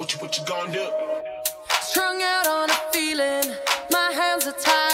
What you, what you gonna do? Strung out on a feeling, my hands are tied.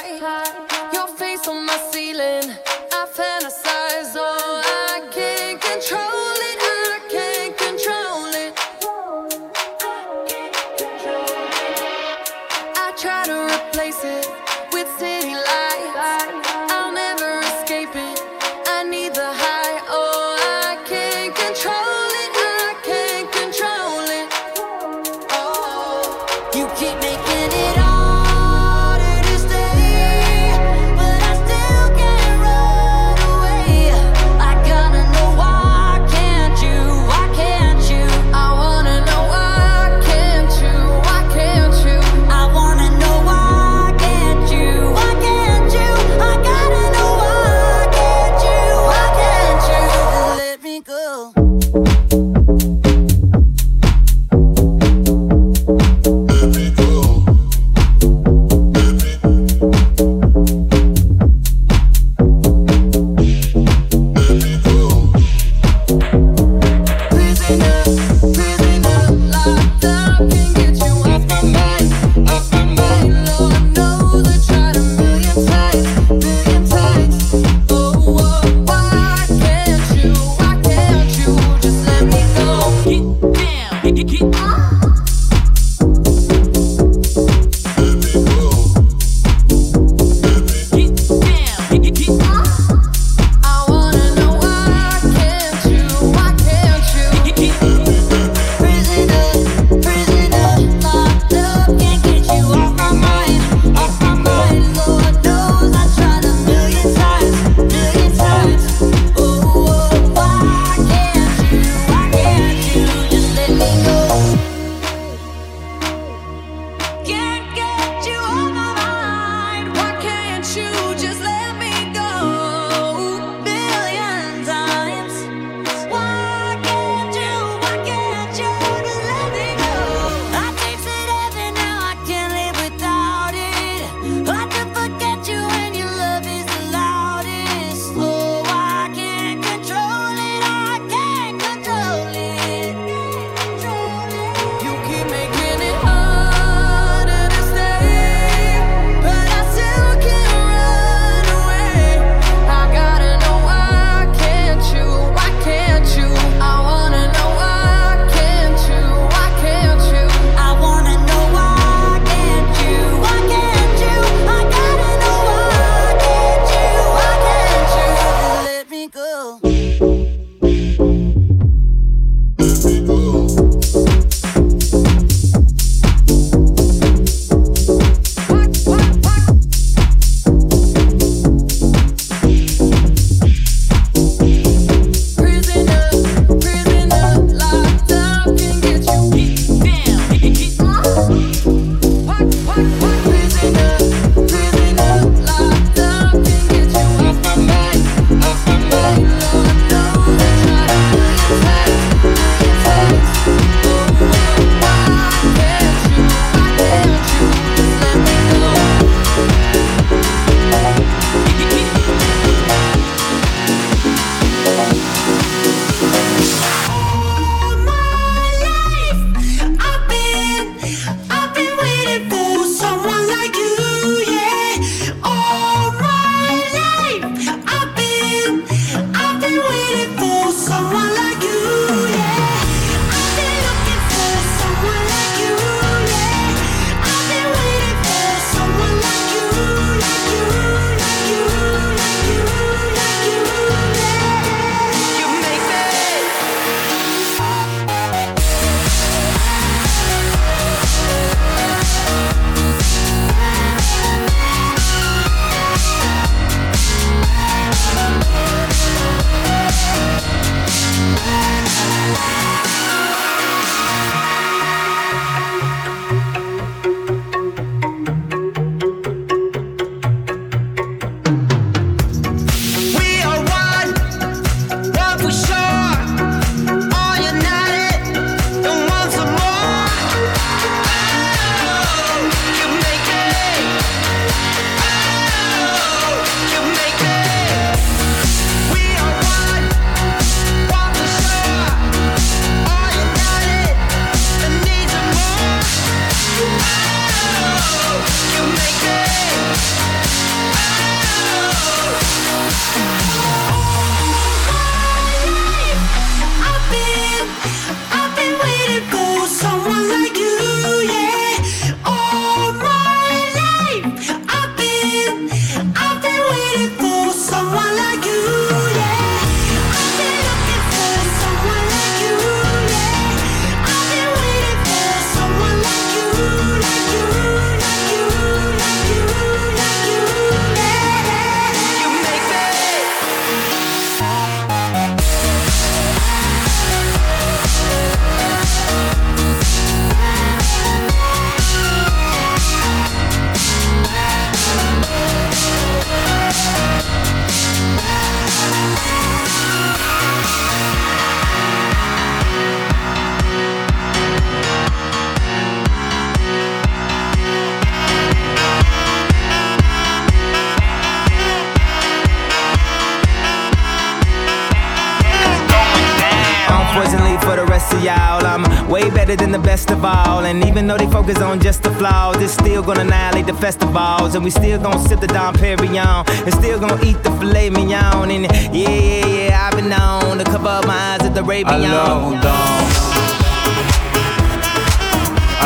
Focus on just the flaws, it's still gonna annihilate the festivals. And we still gonna sip the Dom Perignon. And still gonna eat the filet mignon. And yeah, yeah, yeah, I've been known to cover up my eyes at the Ray Alors on danse.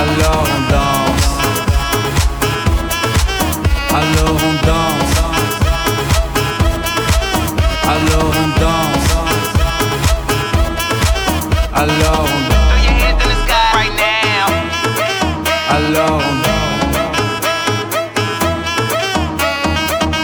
Alors on danse. Alors on danse. Alors on danse. Alors on danse. Throw On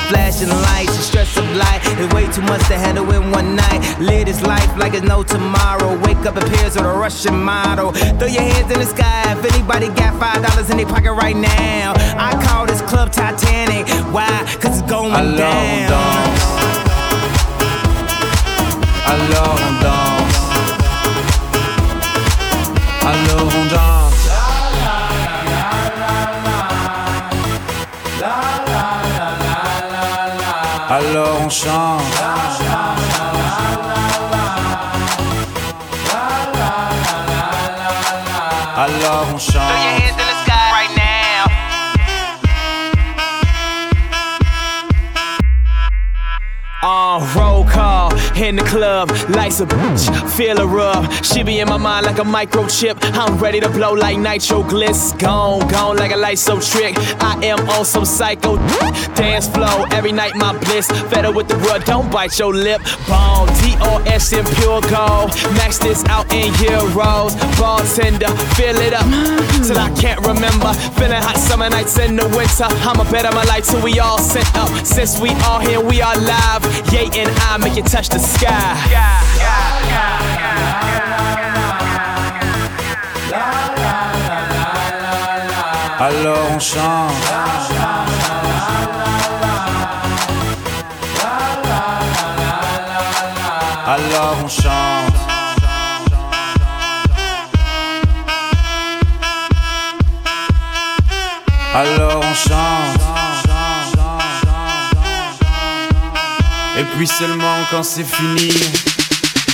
Flashing lights, the stress of life is way too much to handle in one night. Live this life like it's no tomorrow. Wake up pairs with a Russian model. Throw your hands in the sky if anybody got five dollars in their pocket right now. I call this club Titanic. Why? Cause it's going on down. danse. Alors on danse. Alors on danse. Alors on chante. In the club, lights a bitch, feel a rub. She be in my mind like a microchip. I'm ready to blow like nitro gliss. Gone, gone like a light so trick. I am on some psycho dance flow. Every night my bliss. Fed with the wood, don't bite your lip. Bone, DOS in pure gold. Max this out in euros. Bartender, fill it up till I can't remember. Feeling hot summer nights in the winter. I'ma bet on my life till we all sent up. Since we all here, we are live. Yay and I make it touch the Alors on chante. Alors on chante. Alors on chante. Et puis seulement quand c'est fini,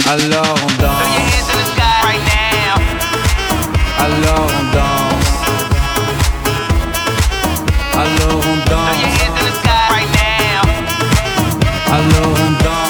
alors on danse. Alors on danse. Alors on danse. Alors on danse.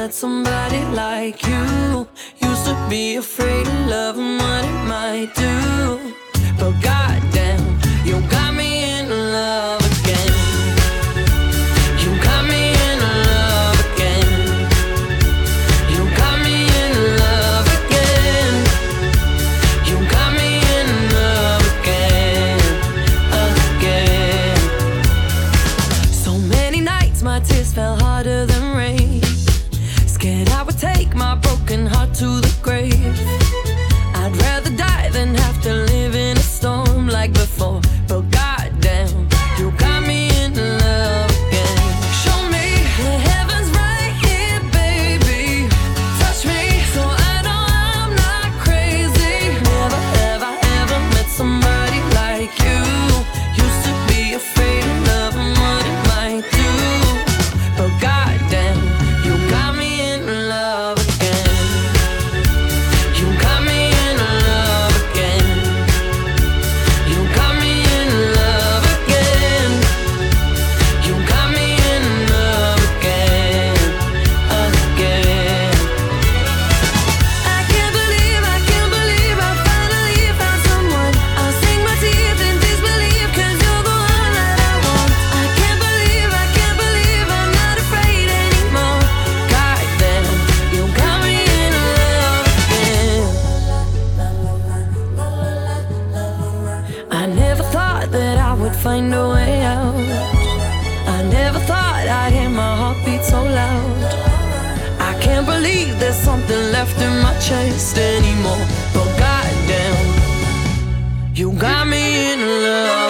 met somebody like you. Used to be afraid of loving what it might do. But goddamn. find a way out. I never thought I'd hear my heartbeat so loud. I can't believe there's something left in my chest anymore. But goddamn, you got me in love.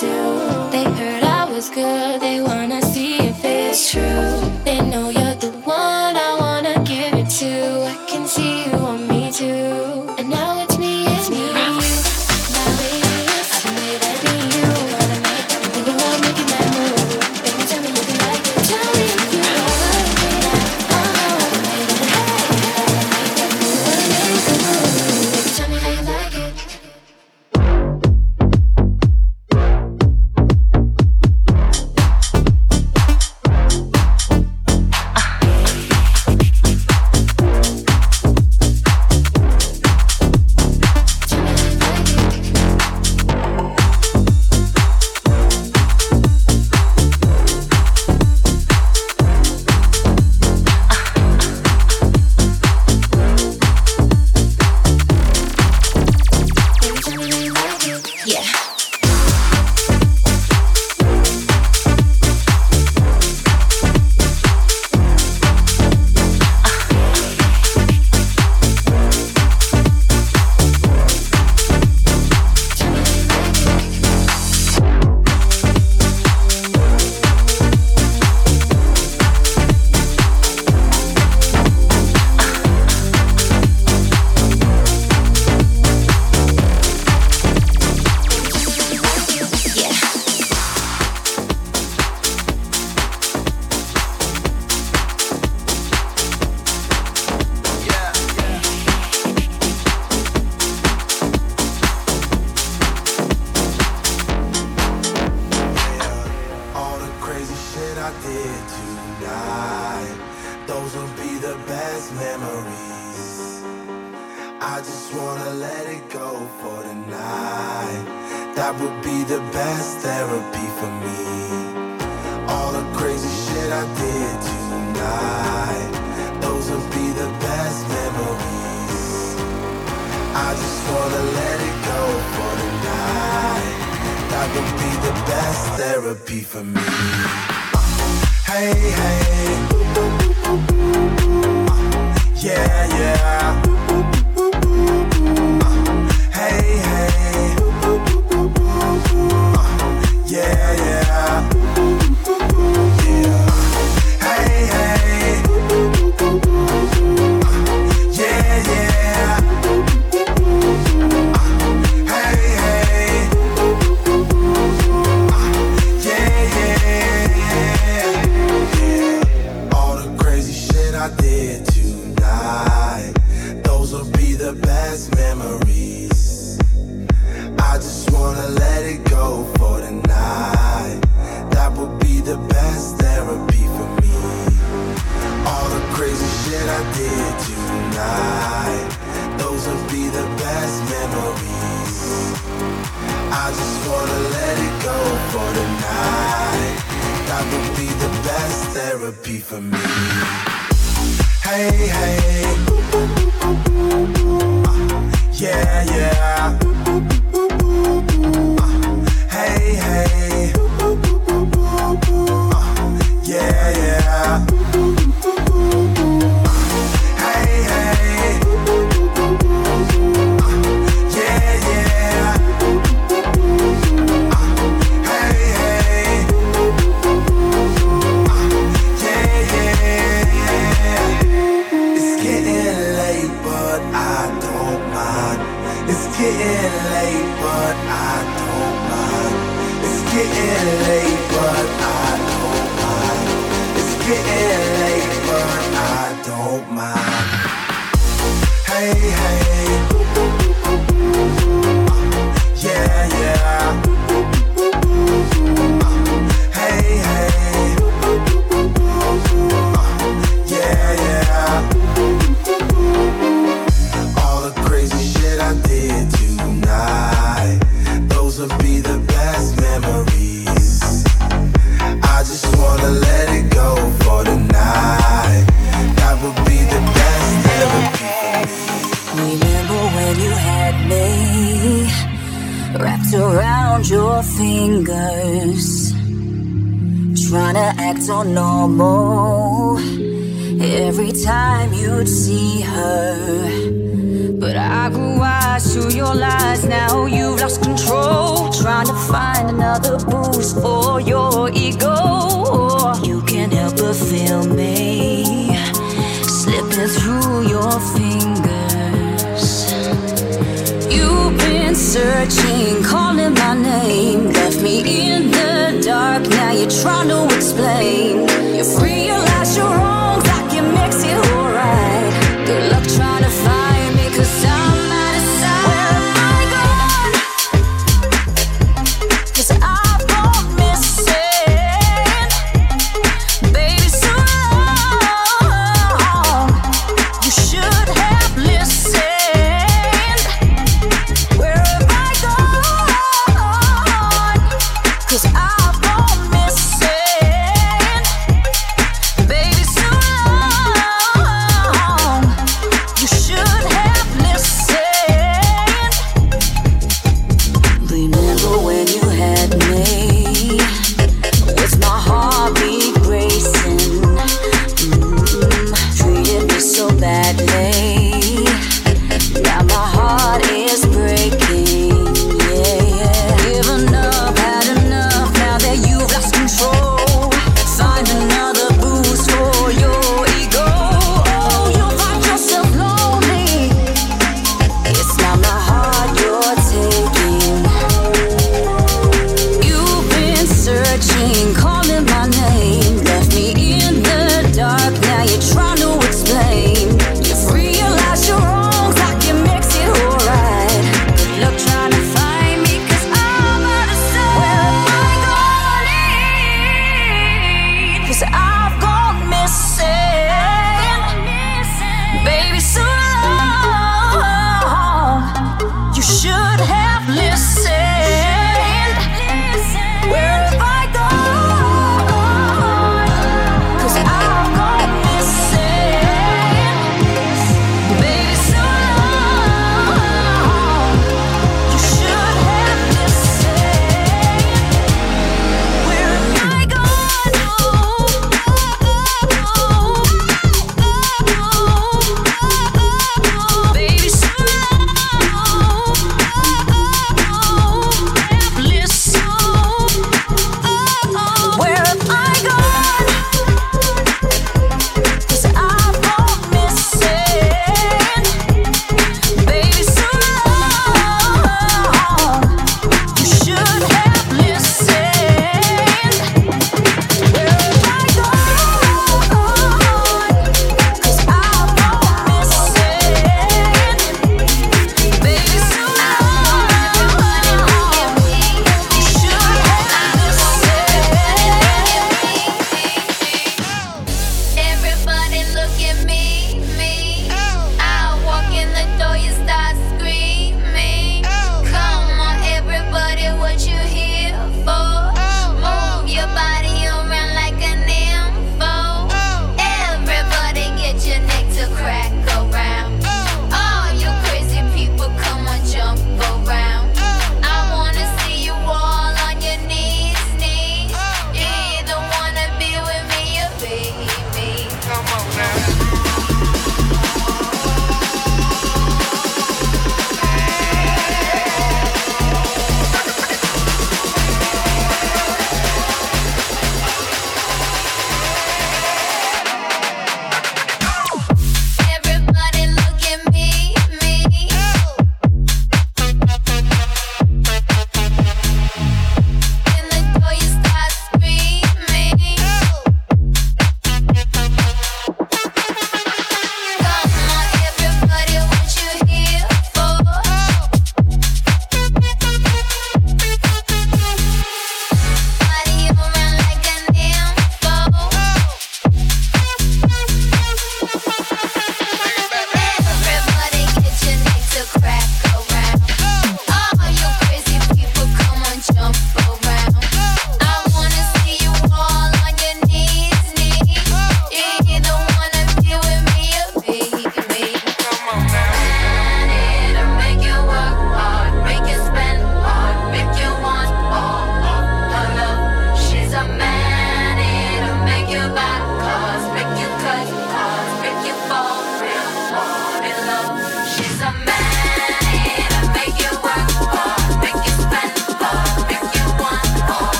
do. for the night. That would be the best therapy for me. Hey, hey. Uh, yeah, yeah. around your fingers, trying to act on normal every time you'd see her. But I grew wise to your lies, now you've lost control. Trying to find another boost for your ego. You can't help but feel me slipping through your fingers you've been searching, calling my name. Left me in the dark, now you're trying to explain. You're free.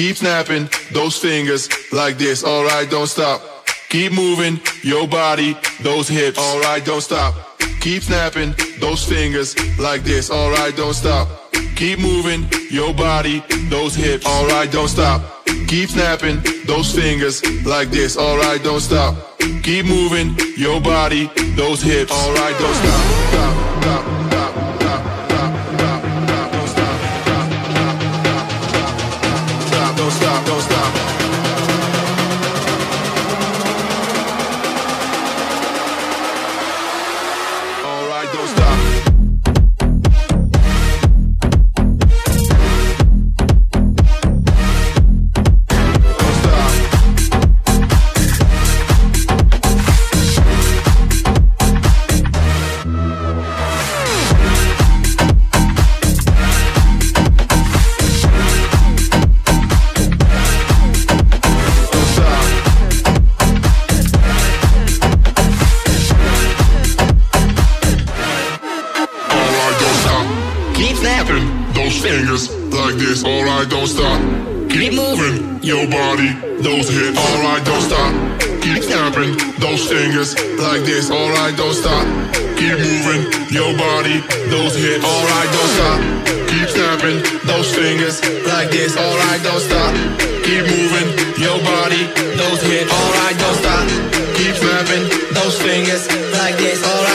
Keep snapping those fingers like this. Alright, don't stop. Keep moving your body, those hips. Alright, don't stop. Keep snapping those fingers like this. Alright, don't stop. Keep moving your body, those hips. Alright, don't stop. Keep snapping those fingers like this. Alright, don't stop. Keep moving your body, those hips. Alright, don't stop. Stop, stop, stop, stop, all right.